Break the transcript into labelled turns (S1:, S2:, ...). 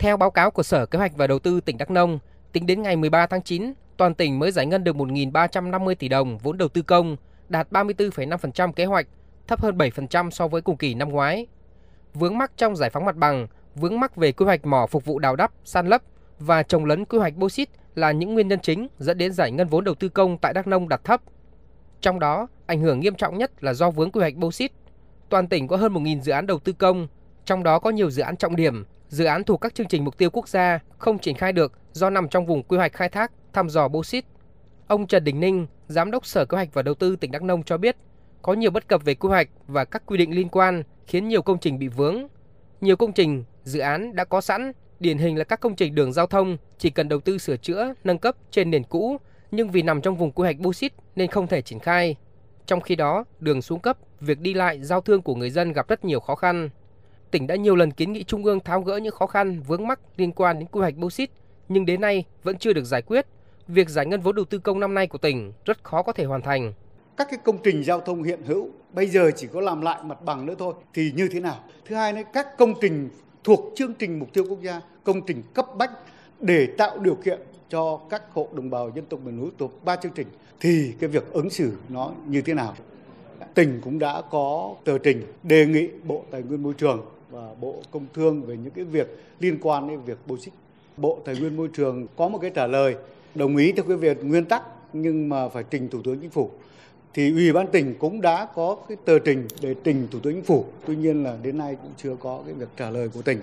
S1: Theo báo cáo của Sở Kế hoạch và Đầu tư tỉnh Đắk Nông, tính đến ngày 13 tháng 9, toàn tỉnh mới giải ngân được 1.350 tỷ đồng vốn đầu tư công, đạt 34,5% kế hoạch, thấp hơn 7% so với cùng kỳ năm ngoái. Vướng mắc trong giải phóng mặt bằng, vướng mắc về quy hoạch mỏ phục vụ đào đắp, san lấp và trồng lấn quy hoạch bô xít là những nguyên nhân chính dẫn đến giải ngân vốn đầu tư công tại Đắk Nông đạt thấp. Trong đó, ảnh hưởng nghiêm trọng nhất là do vướng quy hoạch bô xít. Toàn tỉnh có hơn 1.000 dự án đầu tư công, trong đó có nhiều dự án trọng điểm, dự án thuộc các chương trình mục tiêu quốc gia không triển khai được do nằm trong vùng quy hoạch khai thác, thăm dò bô xít. Ông Trần Đình Ninh, Giám đốc Sở Kế hoạch và Đầu tư tỉnh Đắk Nông cho biết, có nhiều bất cập về quy hoạch và các quy định liên quan khiến nhiều công trình bị vướng. Nhiều công trình, dự án đã có sẵn, điển hình là các công trình đường giao thông chỉ cần đầu tư sửa chữa, nâng cấp trên nền cũ, nhưng vì nằm trong vùng quy hoạch bô xít nên không thể triển khai. Trong khi đó, đường xuống cấp, việc đi lại, giao thương của người dân gặp rất nhiều khó khăn. Tỉnh đã nhiều lần kiến nghị Trung ương tháo gỡ những khó khăn vướng mắc liên quan đến quy hoạch bô xít, nhưng đến nay vẫn chưa được giải quyết. Việc giải ngân vốn đầu tư công năm nay của tỉnh rất khó có thể hoàn thành.
S2: Các cái công trình giao thông hiện hữu bây giờ chỉ có làm lại mặt bằng nữa thôi thì như thế nào? Thứ hai nữa các công trình thuộc chương trình mục tiêu quốc gia, công trình cấp bách để tạo điều kiện cho các hộ đồng bào dân tộc miền núi thuộc ba chương trình thì cái việc ứng xử nó như thế nào? Tỉnh cũng đã có tờ trình đề nghị Bộ Tài nguyên Môi trường và Bộ Công Thương về những cái việc liên quan đến việc bô xít. Bộ Tài nguyên Môi trường có một cái trả lời, đồng ý theo cái việc nguyên tắc, nhưng mà phải trình Thủ tướng Chính phủ. Thì Ủy ban tỉnh cũng đã có cái tờ trình để trình Thủ tướng Chính phủ. Tuy nhiên là đến nay cũng chưa có cái việc trả lời của tỉnh.